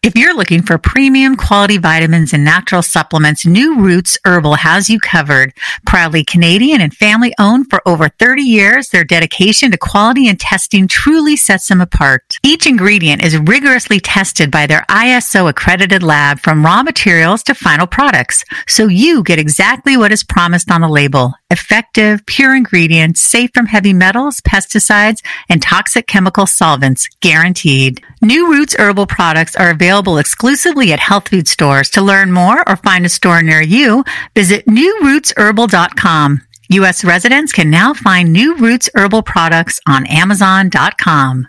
If you're looking for premium quality vitamins and natural supplements, New Roots Herbal has you covered. Proudly Canadian and family owned for over 30 years, their dedication to quality and testing truly sets them apart. Each ingredient is rigorously tested by their ISO accredited lab from raw materials to final products, so you get exactly what is promised on the label. Effective, pure ingredients, safe from heavy metals, pesticides, and toxic chemical solvents, guaranteed. New Roots Herbal products are available exclusively at health food stores. To learn more or find a store near you, visit newrootsherbal.com. U.S. residents can now find New Roots Herbal products on Amazon.com.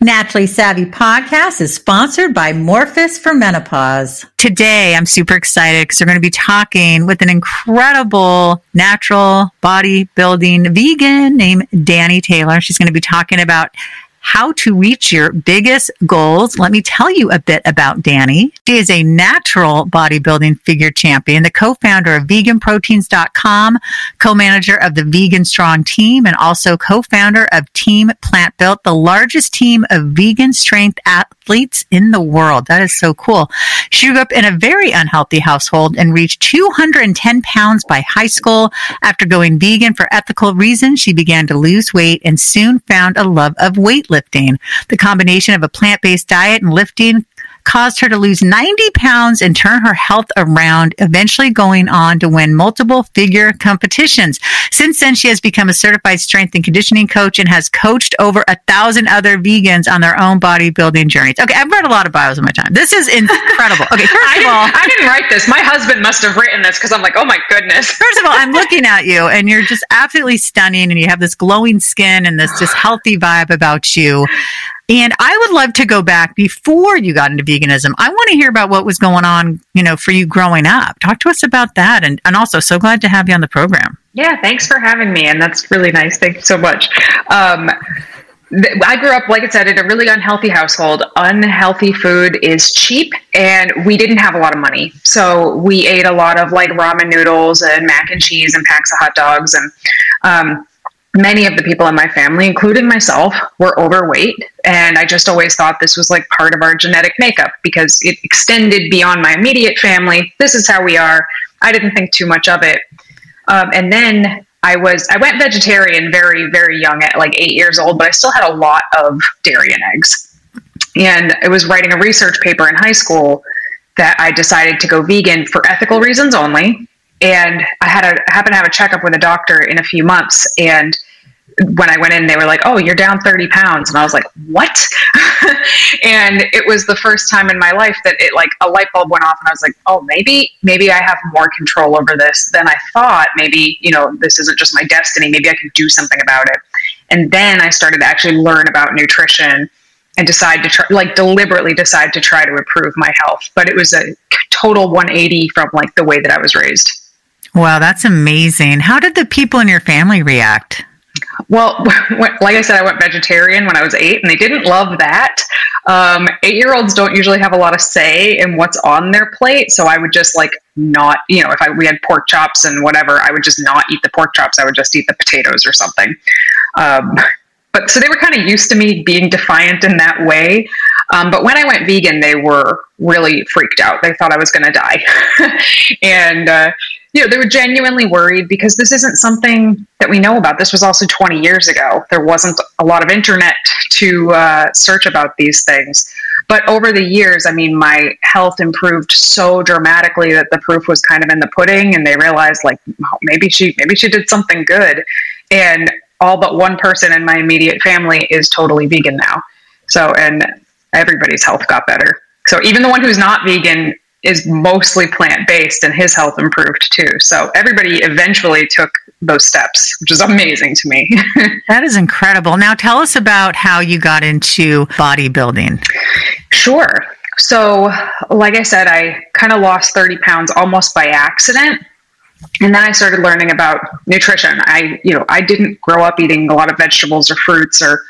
Naturally Savvy podcast is sponsored by Morphus for Menopause. Today, I'm super excited because we're going to be talking with an incredible natural bodybuilding vegan named Dani Taylor. She's going to be talking about how to reach your biggest goals. Let me tell you a bit about Dani. She is a natural bodybuilding figure champion, the co-founder of veganproteins.com, co-manager of the Vegan Strong team, and also co-founder of Team Plant Built, the largest team of vegan strength athletes in the world. That is so cool. She grew up in a very unhealthy household and reached 210 pounds by high school. After going vegan for ethical reasons, she began to lose weight and soon found a love of weightlifting. The combination of a plant-based diet and lifting caused her to lose 90 pounds and turn her health around, eventually going on to win multiple figure competitions. Since then, she has become a certified strength and conditioning coach and has coached over a thousand other vegans on their own bodybuilding journeys. Okay, I've read a lot of bios in my time. This is incredible. Okay, first I of all, I didn't write this. My husband must have written this because I'm like, oh my goodness. First of all, I'm looking at you and you're just absolutely stunning and you have this glowing skin and this just healthy vibe about you. And I would love to go back before you got into veganism. I want to hear about what was going on, you know, for you growing up. Talk to us about that. And, and also so glad to have you on the program. Yeah, thanks for having me. And that's really nice. Thanks so much. Um, I grew up, like I said, in a really unhealthy household. Unhealthy food is cheap, and we didn't have a lot of money. So we ate a lot of like ramen noodles and mac and cheese and packs of hot dogs. And um, many of the people in my family, including myself, were overweight. And I just always thought this was like part of our genetic makeup because it extended beyond my immediate family. This is how we are. I didn't think too much of it. Um, and then I was, I went vegetarian very, very young at like eight years old, but I still had a lot of dairy and eggs. And I was writing a research paper in high school that I decided to go vegan for ethical reasons only. And I had a happened to have a checkup with a doctor in a few months, and when I went in, they were like, "Oh, you're down 30 pounds," and I was like, "What?" and it was the first time in my life that it like a light bulb went off, and I was like, "Oh, maybe maybe I have more control over this than I thought. Maybe you know this isn't just my destiny. Maybe I can do something about it." And then I started to actually learn about nutrition and decide to try, like deliberately decide to try to improve my health. But it was a total 180 from like the way that I was raised. Wow, that's amazing. How did the people in your family react? Well, like I said, I went vegetarian when I was eight, and they didn't love that. Um, eight year olds don't usually have a lot of say in what's on their plate, so I would just like not, you know, if I, we had pork chops and whatever, I would just not eat the pork chops. I would just eat the potatoes or something. Um, but so they were kind of used to me being defiant in that way. Um, but when I went vegan, they were really freaked out. They thought I was going to die, and uh, you know, they were genuinely worried because this isn't something that we know about. This was also 20 years ago. There wasn't a lot of internet to uh, search about these things. But over the years, I mean, my health improved so dramatically that the proof was kind of in the pudding, and they realized like maybe she maybe she did something good. And all but one person in my immediate family is totally vegan now. So and everybody's health got better. So even the one who's not vegan is mostly plant based and his health improved too. So everybody eventually took those steps, which is amazing to me. that is incredible. Now tell us about how you got into bodybuilding. Sure. so, like I said, I kind of lost 30 pounds almost by accident. And then I started learning about nutrition. I, you know, I didn't grow up eating a lot of vegetables or fruits or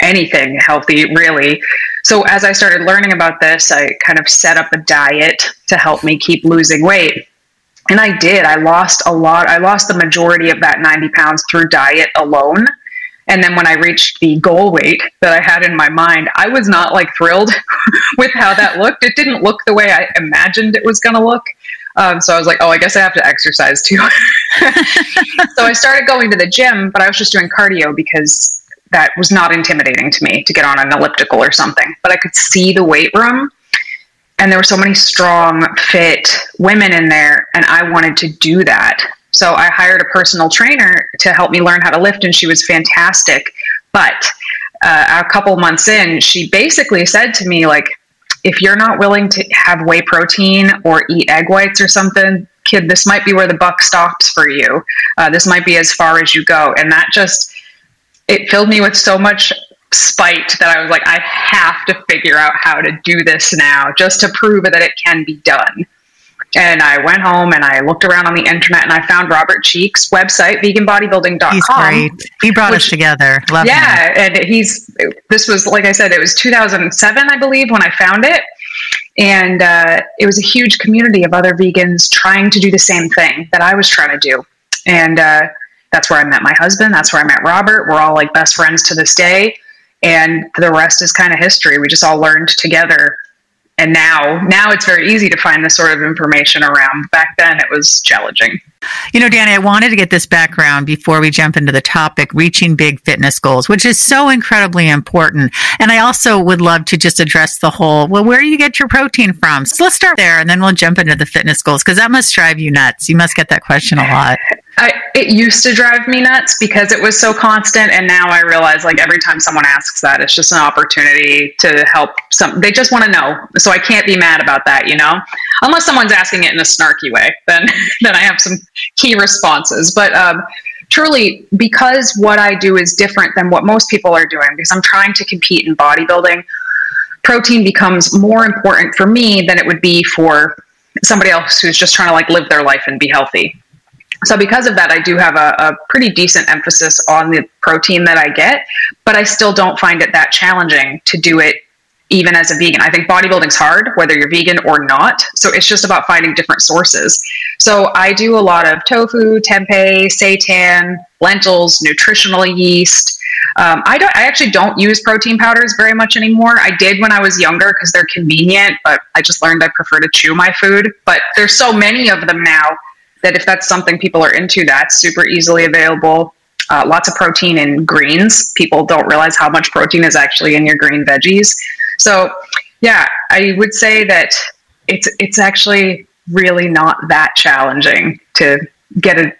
anything healthy, really. So, as I started learning about this, I kind of set up a diet to help me keep losing weight. And I did. I lost a lot. I lost the majority of that 90 pounds through diet alone. And then when I reached the goal weight that I had in my mind, I was not like thrilled with how that looked. It didn't look the way I imagined it was going to look. Um, so I was like, oh, I guess I have to exercise too. so I started going to the gym, but I was just doing cardio because that was not intimidating to me to get on an elliptical or something. But I could see the weight room and there were so many strong, fit women in there, and I wanted to do that. So I hired a personal trainer to help me learn how to lift, and she was fantastic. But uh, a couple months in, she basically said to me, like, if you're not willing to have whey protein or eat egg whites or something, kid, this might be where the buck stops for you. Uh, this might be as far as you go. And that just, it filled me with so much spite that I was like, I have to figure out how to do this now just to prove that it can be done. And I went home and I looked around on the internet and I found Robert Cheeke's website, veganbodybuilding.com. He's great. He brought which, us together. Love yeah. Him. And he's, this was, like I said, it was 2007, I believe, when I found it. And uh, it was a huge community of other vegans trying to do the same thing that I was trying to do. And uh, that's where I met my husband. That's where I met Robert. We're all like best friends to this day. And the rest is kind of history. We just all learned together and now now it's very easy to find this sort of information around back then it was challenging you know dani i wanted to get this background before we jump into the topic reaching big fitness goals which is so incredibly important and i also would love to just address the whole well where do you get your protein from so let's start there and then we'll jump into the fitness goals because that must drive you nuts you must get that question a lot I, it used to drive me nuts because it was so constant and now i realize like every time someone asks that it's just an opportunity to help some they just want to know so i can't be mad about that you know? Unless someone's asking it in a snarky way then then i have some key responses but um, truly because what i do is different than what most people are doing because i'm trying to compete in bodybuilding protein becomes more important for me than it would be for somebody else who's just trying to like live their life and be healthy so because of that, I do have a, a, pretty decent emphasis on the protein that I get, but I still don't find it that challenging to do it even as a vegan. I think bodybuilding's hard, whether you're vegan or not. So it's just about finding different sources. So I do a lot of tofu, tempeh, seitan, lentils, nutritional yeast. Um, I don't. I actually don't use protein powders very much anymore. I did when I was younger because they're convenient, but I just learned I prefer to chew my food. But there's so many of them now that if that's something people are into, that's super easily available. Uh, lots of protein in greens. People don't realize how much protein is actually in your green veggies. So, yeah, I would say that it's it's actually really not that challenging to get a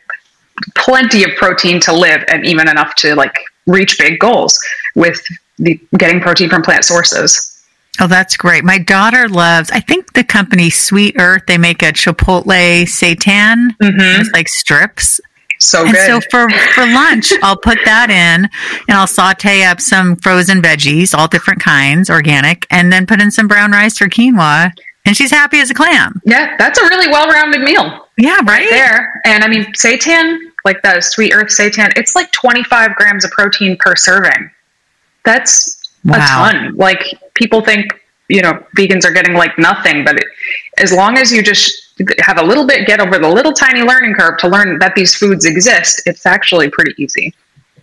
plenty of protein to live and even enough to like reach big goals with the getting protein from plant sources. Oh, that's great. My daughter loves, I think the company Sweet Earth, they make a Chipotle seitan. Mm-hmm. It's like strips. So and good. so for, for lunch, I'll put that in and I'll saute up some frozen veggies, all different kinds, organic, and then put in some brown rice or quinoa. And she's happy as a clam. Yeah, that's a really well rounded meal. Yeah, right? right? there. And I mean, seitan, like the Sweet Earth seitan, it's like 25 grams of protein per serving. That's wow. a ton. Like people think, you know, vegans are getting like nothing, but it, as long as you just have a little bit, get over the little tiny learning curve to learn that these foods exist, it's actually pretty easy.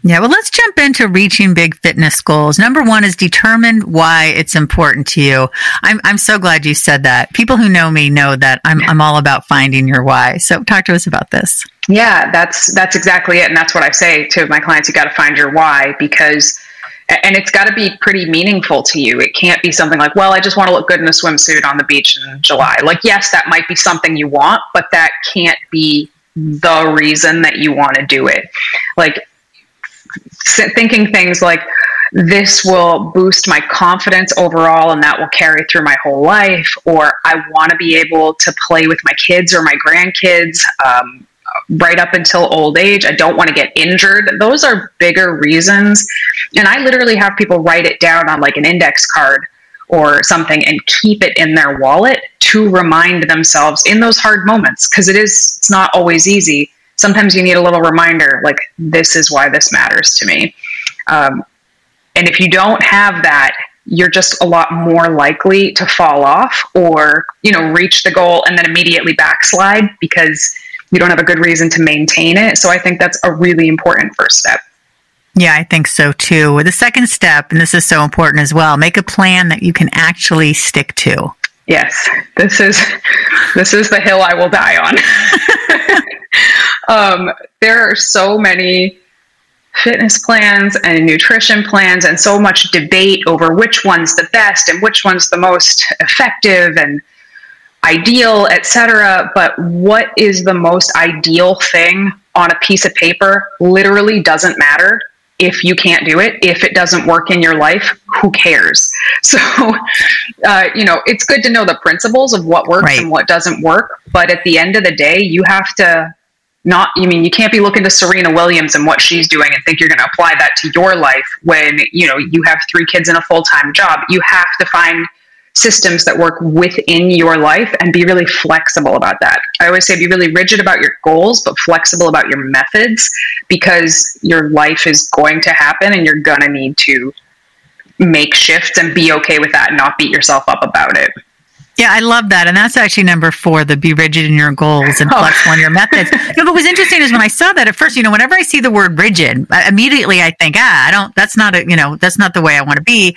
Yeah, well, let's jump into reaching big fitness goals. Number one is determine why it's important to you. I'm, I'm so glad you said that. People who know me know that I'm, I'm all about finding your why. So talk to us about this. Yeah, that's, that's exactly it. And that's what I say to my clients. You got to find your why because and it's got to be pretty meaningful to you. It can't be something like, well, I just want to look good in a swimsuit on the beach in July. Like, yes, that might be something you want, but that can't be the reason that you want to do it. Like, thinking things like, this will boost my confidence overall and that will carry through my whole life or i want to be able to play with my kids or my grandkids um, right up until old age. I don't want to get injured. Those are bigger reasons. And I literally have people write it down on like an index card or something and keep it in their wallet to remind themselves in those hard moments because it is it's not always easy sometimes you need a little reminder like this is why this matters to me um, and if you don't have that you're just a lot more likely to fall off or you know reach the goal and then immediately backslide because you don't have a good reason to maintain it so i think that's a really important first step yeah, I think so too. The second step, and this is so important as well, make a plan that you can actually stick to. Yes, this is this is the hill I will die on. um, there are so many fitness plans and nutrition plans and so much debate over which one's the best and which one's the most effective and ideal etc but what is the most ideal thing on a piece of paper literally doesn't matter if you can't do it, if it doesn't work in your life, who cares? So, uh, you know, it's good to know the principles of what works right. and what doesn't work. But at the end of the day, you have to not, I mean, you can't be looking to Serena Williams and what she's doing and think you're going to apply that to your life when, you know, you have three kids and a full time job. You have to find systems that work within your life and be really flexible about that. I always say be really rigid about your goals, but flexible about your methods because your life is going to happen and you're going to need to make shifts and be okay with that and not beat yourself up about it. Yeah, I love that. And that's actually number four, the be rigid in your goals and oh. flexible in your methods. you know, what was interesting is when I saw that at first, you know, whenever I see the word rigid, immediately I think, ah, I don't, that's not a, you know, that's not the way I want to be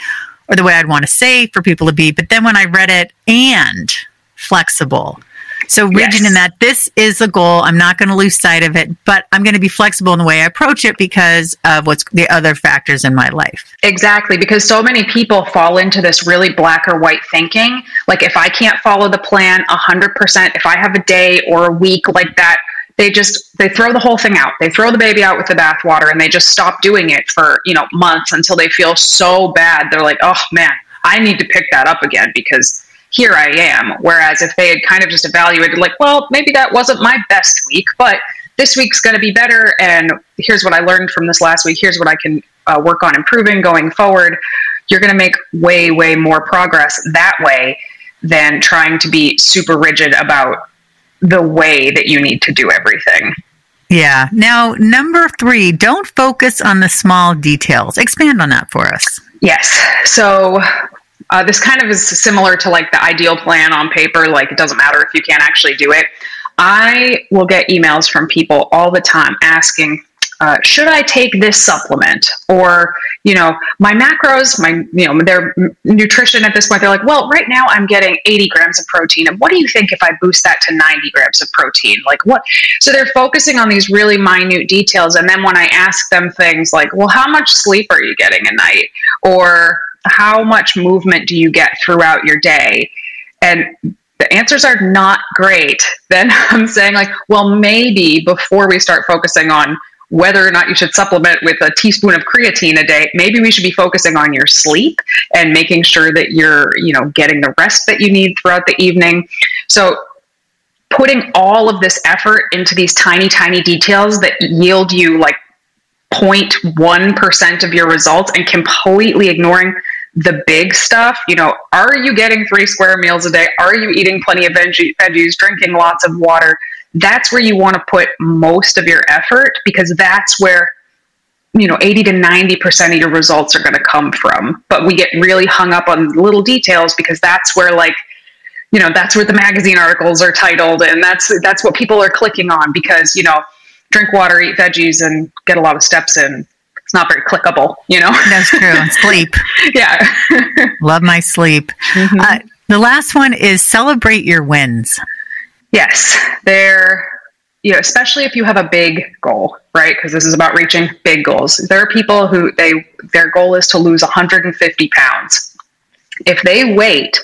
or the way I'd want to say for people to be. But then when I read it and flexible, so rigid yes. in that this is a goal. I'm not going to lose sight of it, but I'm going to be flexible in the way I approach it because of what's the other factors in my life. Exactly, because so many people fall into this really black or white thinking. Like if I can't follow the plan 100%, if I have a day or a week like that they just they throw the whole thing out. They throw the baby out with the bathwater and they just stop doing it for you know months until they feel so bad. They're like oh man i need to pick that up again because here i am. Whereas if they had kind of just evaluated like well maybe that wasn't my best week but this week's going to be better and here's what i learned from this last week. Here's what i can uh, work on improving going forward you're going to make way way more progress that way than trying to be super rigid about the way that you need to do everything. Yeah. Now, number three, don't focus on the small details. Expand on that for us. Yes. So, uh, this kind of is similar to like the ideal plan on paper. Like, it doesn't matter if you can't actually do it. I will get emails from people all the time asking, uh, should I take this supplement? Or, you know, my macros, my, you know, their nutrition at this point, they're like, well, right now I'm getting 80 grams of protein. And what do you think if I boost that to 90 grams of protein? Like, what? So they're focusing on these really minute details. And then when I ask them things like, well, how much sleep are you getting a night? Or how much movement do you get throughout your day? And the answers are not great, then I'm saying, like, well, maybe before we start focusing on whether or not you should supplement with a teaspoon of creatine a day maybe we should be focusing on your sleep and making sure that you're you know getting the rest that you need throughout the evening. So putting all of this effort into these tiny tiny details that yield you like 0.1% of your results and completely ignoring the big stuff you know are you getting three square meals a day? Are you eating plenty of veggies drinking lots of water that's where you want to put most of your effort because that's where you know 80 to 90% of your results are going to come from. But we get really hung up on little details because that's where like you know that's where the magazine articles are titled and that's that's what people are clicking on because you know drink water eat veggies and get a lot of steps in. It's not very clickable you know? That's true sleep. Yeah. Love my sleep. Mm-hmm. uh, the last one is celebrate your wins Yes, they're you know, especially if you have a big goal, right? Because this is about reaching big goals. There are people who they their goal is to lose 150 pounds. If they wait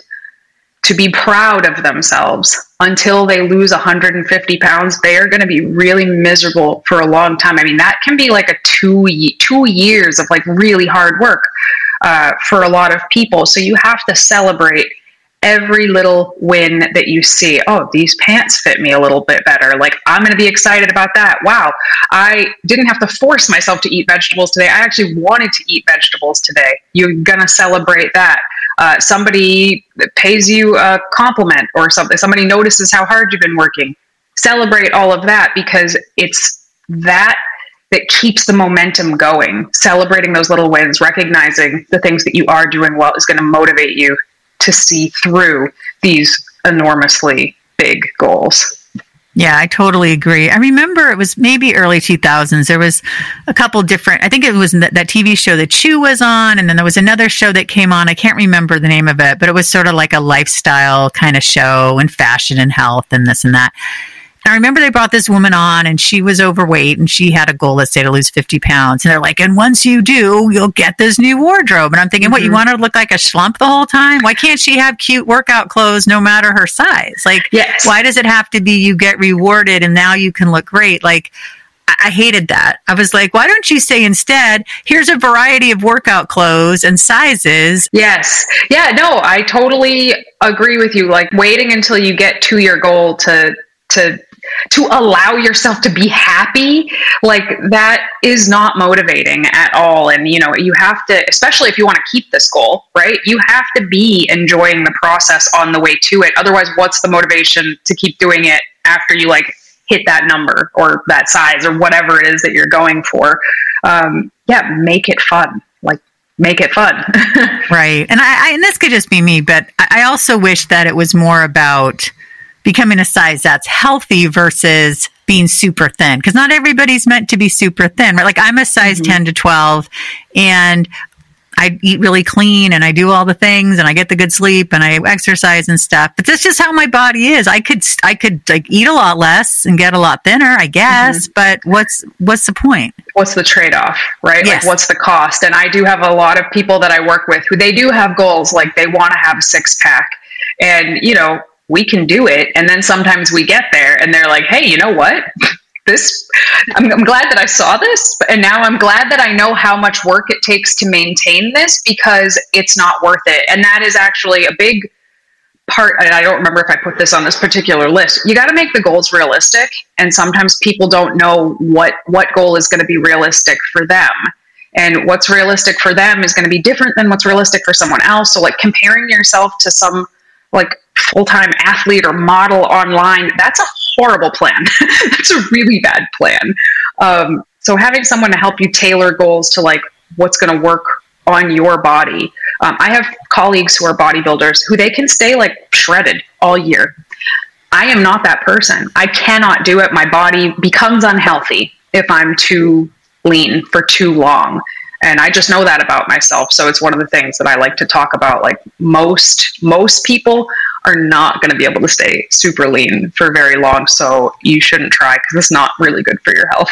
to be proud of themselves until they lose 150 pounds, they are going to be really miserable for a long time. I mean, that can be like a two two years of like really hard work uh, for a lot of people. So you have to celebrate every little win that you see. Oh, these pants fit me a little bit better. Like, I'm going to be excited about that. Wow, I didn't have to force myself to eat vegetables today. I actually wanted to eat vegetables today. You're going to celebrate that. uh, somebody pays you a compliment or something, somebody notices how hard you've been working. Celebrate all of that because it's that that keeps the momentum going. Celebrating those little wins, recognizing the things that you are doing well is going to motivate you to see through these enormously big goals. Yeah, I totally agree. I remember it was maybe early 2000s. There was a couple different, I think it was that, that TV show that Chew was on, and then there was another show that came on. I can't remember the name of it, but it was sort of like a lifestyle kind of show and fashion and health and this and that. I remember they brought this woman on and she was overweight and she had a goal, let's say, to lose 50 pounds. And they're like, and once you do, you'll get this new wardrobe. And I'm thinking, mm-hmm. what, you mm-hmm. want her to look like a schlump the whole time? Why can't she have cute workout clothes no matter her size? Like, yes. why does it have to be you get rewarded and now you can look great? Like, I hated that. I was like, why don't you say instead, here's a variety of workout clothes and sizes? Yes. Yeah, no, I totally agree with you. Like waiting until you get to your goal to to to allow yourself to be happy like that is not motivating at all. And you know you have to especially if you want to keep this goal right? You have to be enjoying the process on the way to it. Otherwise what's the motivation to keep doing it after you like hit that number or that size or whatever it is that you're going for? Um, yeah make it fun. Like make it fun. Right. And I, I, and this could just be me but i also wish that it was more about becoming a size that's healthy versus being super thin because not everybody's meant to be super thin right like i'm a size mm-hmm. 10 to 12 and I eat really clean and I do all the things and I get the good sleep and I exercise and stuff. But that's just how my body is. I could I could like eat a lot less and get a lot thinner, I guess. Mm-hmm. But what's what's the point? What's the trade off, right? Yes. Like what's the cost? And I do have a lot of people that I work with who they do have goals, like they want to have a six pack. And you know, we can do it. And then sometimes we get there and they're like, hey, you know what? This, I'm, I'm, glad that I saw this, and now I'm glad that I know how much work it takes to maintain this because it's not worth it. And that is actually a big part. And I don't remember if I put this on this particular list. You got to make the goals realistic, and sometimes people don't know what what goal is going to be realistic for them. And what's realistic for them is going to be different than what's realistic for someone else. So, like comparing yourself to some like full-time athlete or model online that's a horrible plan. That's a really bad plan. Um, so having someone to help you tailor goals to like what's going to work on your body. Um, i have colleagues who are bodybuilders who they can stay like shredded all year. I am not that person. I cannot do it. My body becomes unhealthy if i'm too lean for too long. And i just know that about myself. So it's one of the things that i like to talk about like most most people are not going to be able to stay super lean for very long so you shouldn't try because it's not really good for your health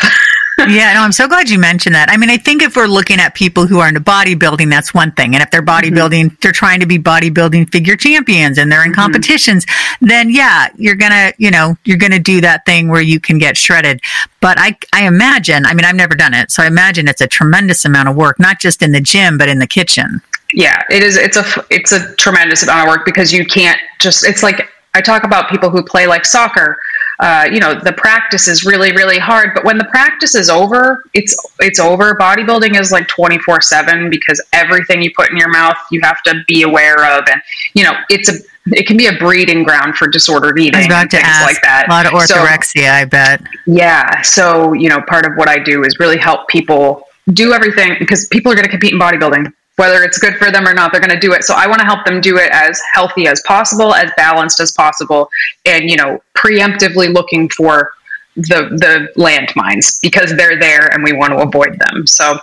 yeah, no, I'm so glad you mentioned that. I mean, I think if we're looking at people who are into bodybuilding, that's one thing. And if they're mm-hmm. bodybuilding, mm-hmm. they're trying to be bodybuilding figure champions and they're in mm-hmm. competitions, then yeah, you're gonna, you know, you're gonna do that thing where you can get shredded. But I, I imagine, I mean, I've never done it, so I imagine it's a tremendous amount of work, not just in the gym, but in the kitchen. Yeah, it is. It's a, it's a tremendous amount of work because you can't just, it's like, I talk about people who play like soccer uh, you know the practice is really really hard but when the practice is over it's it's over. Bodybuilding is like 24 7 because everything you put in your mouth you have to be aware of and you know it's a it can be a breeding ground for disordered eating and things ask, like that. A lot of orthorexia so, i bet. Yeah so you know part of what i do is really help people do everything because people are going to compete in bodybuilding whether it's good for them or not they're going to do it. So i want to help them do it as healthy as possible as balanced as possible and you know preemptively looking for the the landmines because they're there and we want to avoid them. So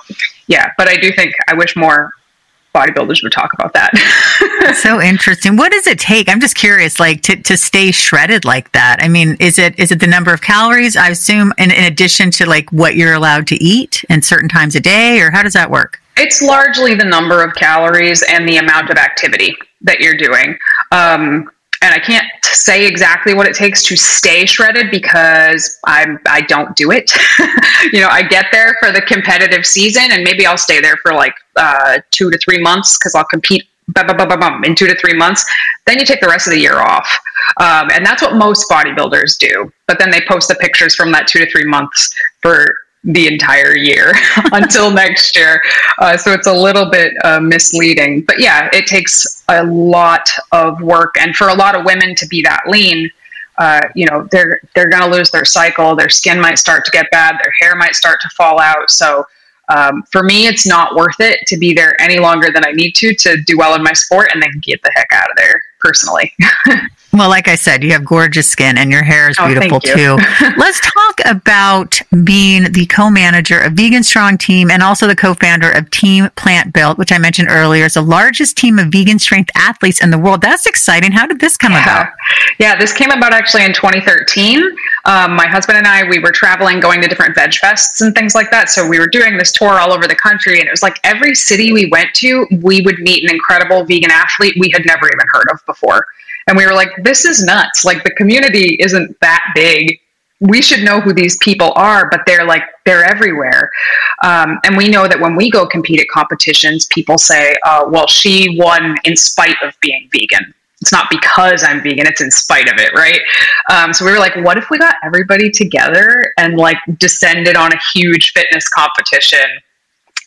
yeah but i do think i wish more bodybuilders would talk about that. So interesting. What does it take? I'm just curious like to, to stay shredded like that. I mean is it is it the number of calories? I assume in, in addition to like what you're allowed to eat and certain times a day or how does that work it's largely the number of calories and the amount of activity that you're doing. Um, and I can't say exactly what it takes to stay shredded because I'm I don't do it. you know, I get there for the competitive season, and maybe I'll stay there for like uh, two to three months because I'll compete in two to three months. Then you take the rest of the year off, um, and that's what most bodybuilders do. But then they post the pictures from that two to three months for the entire year until next year. Uh, so it's a little bit uh, misleading. But yeah, it takes a lot of work. And for a lot of women to be that lean, uh, you know, they're, they're going to lose their cycle. Their skin might start to get bad. Their hair might start to fall out. So um, for me, it's not worth it to be there any longer than I need to to do well in my sport and then get the heck out of there personally. Well, like I said, you have gorgeous skin and your hair is Oh, beautiful thank too. Let's talk about being the co-manager of Vegan Strong Team and also the co-founder of Team Plant Built, which I mentioned earlier is the largest team of vegan strength athletes in the world. That's exciting. How did this come about? Yeah, this came about actually in 2013. Um, my husband and I, we were traveling, going to different veg fests and things like that. So we were doing this tour all over the country, and it was like every city we went to, we would meet an incredible vegan athlete we had never even heard of before. And we were like, this is nuts. Like, the community isn't that big. We should know who these people are, but they're like, they're everywhere. Um, and we know that when we go compete at competitions, people say, uh, well, she won in spite of being vegan it's not because I'm vegan, it's in spite of it, right? Um, so we were like, what if we got everybody together and like descended on a huge fitness competition?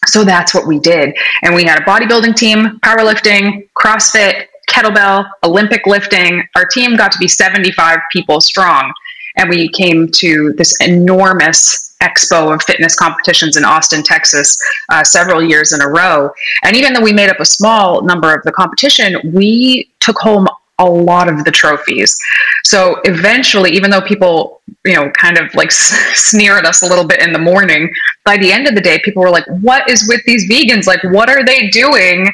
So that's what we did. And we had a bodybuilding team, powerlifting, CrossFit, kettlebell, Olympic lifting. Our team got to be 75 people strong. And we came to this enormous expo of fitness competitions in Austin, Texas, uh, several years in a row. And even though we made up a small number of the competition, we took home a lot of the trophies. So eventually, even though people, you know, kind of like sneer at us a little bit in the morning, by the end of the day, people were like, what is with these vegans? Like, what are they doing?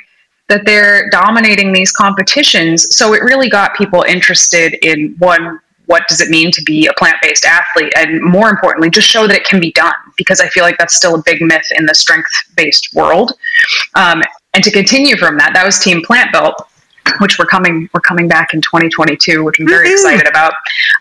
That they're dominating these competitions. So it really got people interested in one, what does it mean to be a plant based athlete? And more importantly, just show that it can be done because I feel like that's still a big myth in the strength based world. Um, and to continue from that, that was Team Plant Built which we're coming we're coming back in 2022 which i'm very Woohoo. excited about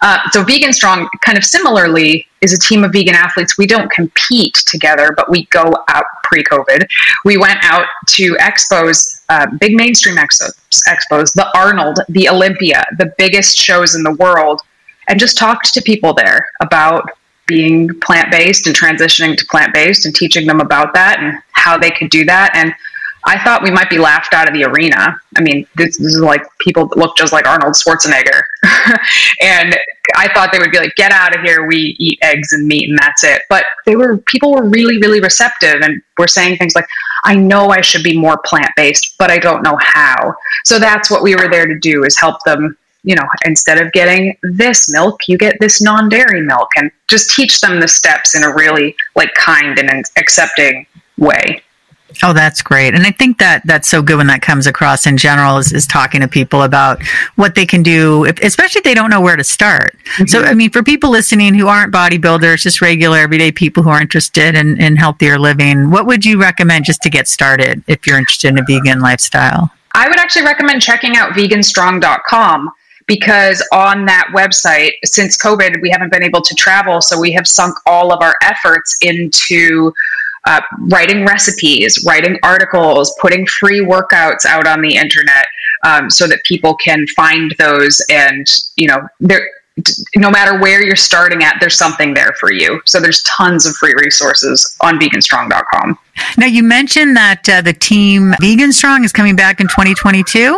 uh, so vegan strong kind of similarly is a team of vegan athletes we don't compete together but we go out pre-covid we went out to expos uh, big mainstream expos, expos the arnold the olympia the biggest shows in the world and just talked to people there about being plant-based and transitioning to plant-based and teaching them about that and how they could do that. And I thought we might be laughed out of the arena. I mean, this, this is like people that look just like Arnold Schwarzenegger. and I thought they would be like, get out of here. We eat eggs and meat and that's it. But they were, people were really, really receptive and were saying things like, I know I should be more plant based, but I don't know how. So that's what we were there to do is help them, you know, instead of getting this milk, you get this non dairy milk and just teach them the steps in a really like kind and accepting way. Oh, that's great. And I think that that's so good when that comes across in general is, is talking to people about what they can do, if, especially if they don't know where to start. So, mm-hmm. I mean, for people listening who aren't bodybuilders, just regular everyday people who are interested in, in healthier living, what would you recommend just to get started if you're interested in a vegan lifestyle? I would actually recommend checking out veganstrong.com because on that website, since COVID, we haven't been able to travel. So we have sunk all of our efforts into uh, writing recipes, writing articles, putting free workouts out on the internet um, so that people can find those and, you know, there no matter where you're starting at, there's something there for you. So there's tons of free resources on veganstrong.com. Now, you mentioned that uh, the team Vegan Strong is coming back in 2022,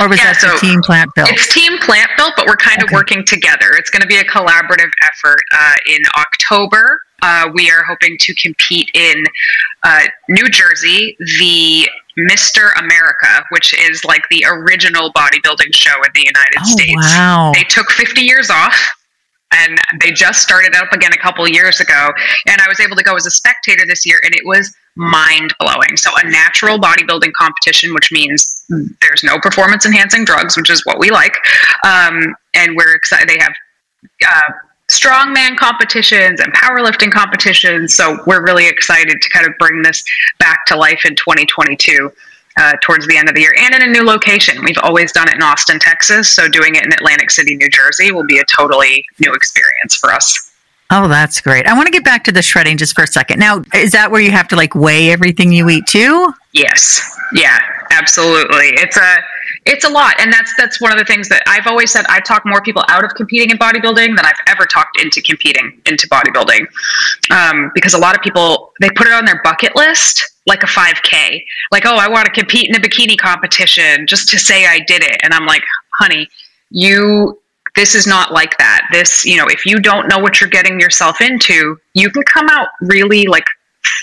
or was Yeah, that the so team Plant Built? It's Team Plant Built, but we're kind of working together. It's going to be a collaborative effort uh, in October. Uh, we are hoping to compete in uh, New Jersey, the Mr. America, which is like the original bodybuilding show in the United Oh, States. wow. They took 50 years off. And they just started up again a couple years ago. And I was able to go as a spectator this year, and it was mind blowing. So, a natural bodybuilding competition, which means there's no performance enhancing drugs, which is what we like. Um, and we're excited. They have uh, strongman competitions and powerlifting competitions. So, we're really excited to kind of bring this back to life in 2022 uh, towards the end of the year and in a new location. We've always done it in Austin, Texas. So doing it in Atlantic City, New Jersey will be a totally new experience for us. Oh, that's great. I want to get back to the shredding just for a second. Now, is that where you have to like weigh everything you eat too? Yes. Yeah, absolutely. It's a it's a lot and that's that's one of the things that i've always said i talk more people out of competing in bodybuilding than i've ever talked into competing into bodybuilding. Um, because a lot of people they put it on their bucket list like a 5k like oh i want to compete in a bikini competition just to say i did it. And i'm like honey you this is not like that. This you know if you don't know what you're getting yourself into you can come out really like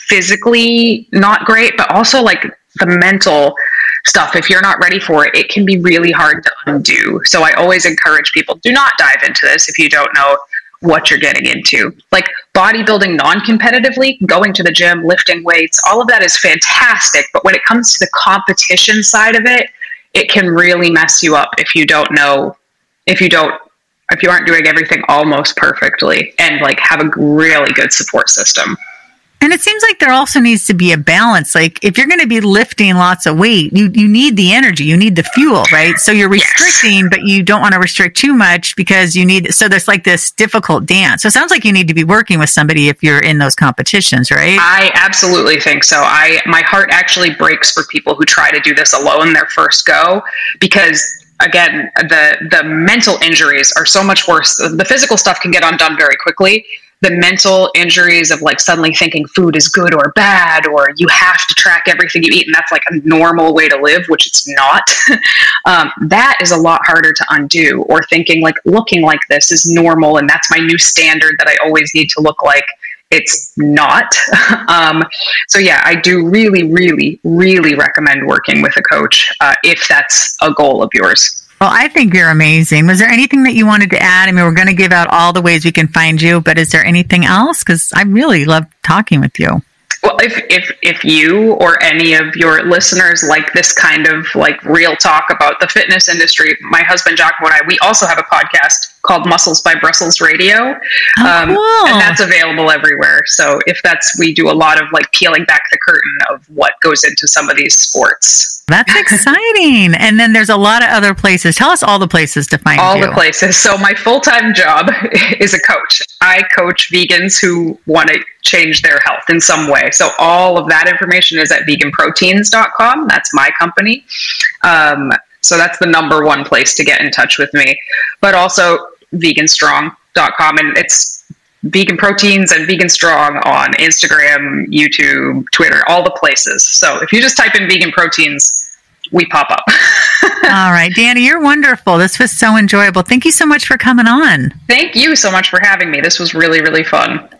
physically not great but also like the mental stuff. If you're not ready for it it can be really hard to undo. So i always encourage people do not dive into this if you don't know what you're getting into. Like bodybuilding non-competitively going to the gym lifting weights all of that is fantastic. But when it comes to the competition side of it it can really mess you up if you don't know if you don't if you aren't doing everything almost perfectly and like have a really good support system and it seems like there also needs to be a balance. Like if you're going to be lifting lots of weight, you, you need the energy, you need the fuel, right? So you're restricting, yes. but you don't want to restrict too much because you need, so there's like this difficult dance. So it sounds like you need to be working with somebody if you're in those competitions, right? I absolutely think so. I, my heart actually breaks for people who try to do this alone their first go because again the the mental injuries are so much worse the physical stuff can get undone very quickly the mental injuries of like suddenly thinking food is good or bad or you have to track everything you eat and that's like a normal way to live which it's not. Um, that is a lot harder to undo or thinking like looking like this is normal and that's my new standard that i always need to look like. It's not. Um, so yeah i do really really really recommend working with a coach uh, if that's a goal of yours well, I think you're amazing. Was there anything that you wanted to add? I mean, we're going to give out all the ways we can find you, but is there anything else? Because I really love talking with you. Well, if, if if you or any of your listeners like this kind of like real talk about the fitness industry, my husband Giacomo and I, we also have a podcast called Muscles by Brussels Radio, oh, um, cool. and that's available everywhere. So if that's we do a lot of like peeling back the curtain of what goes into some of these sports. That's exciting. and then there's a lot of other places. Tell us all the places to find all you. the places. So my full time job is a coach. I coach vegans who want to change their health in some way. So all of that information is at veganproteins.com. That's my company. Um, so that's the number one place to get in touch with me. But also veganstrong.com and it's vegan proteins and vegan strong on Instagram, YouTube, Twitter, all the places. So if you just type in vegan proteins, we pop up. All right, Dani, you're wonderful. This was so enjoyable. Thank you so much for coming on. Thank you so much for having me. This was really, really fun.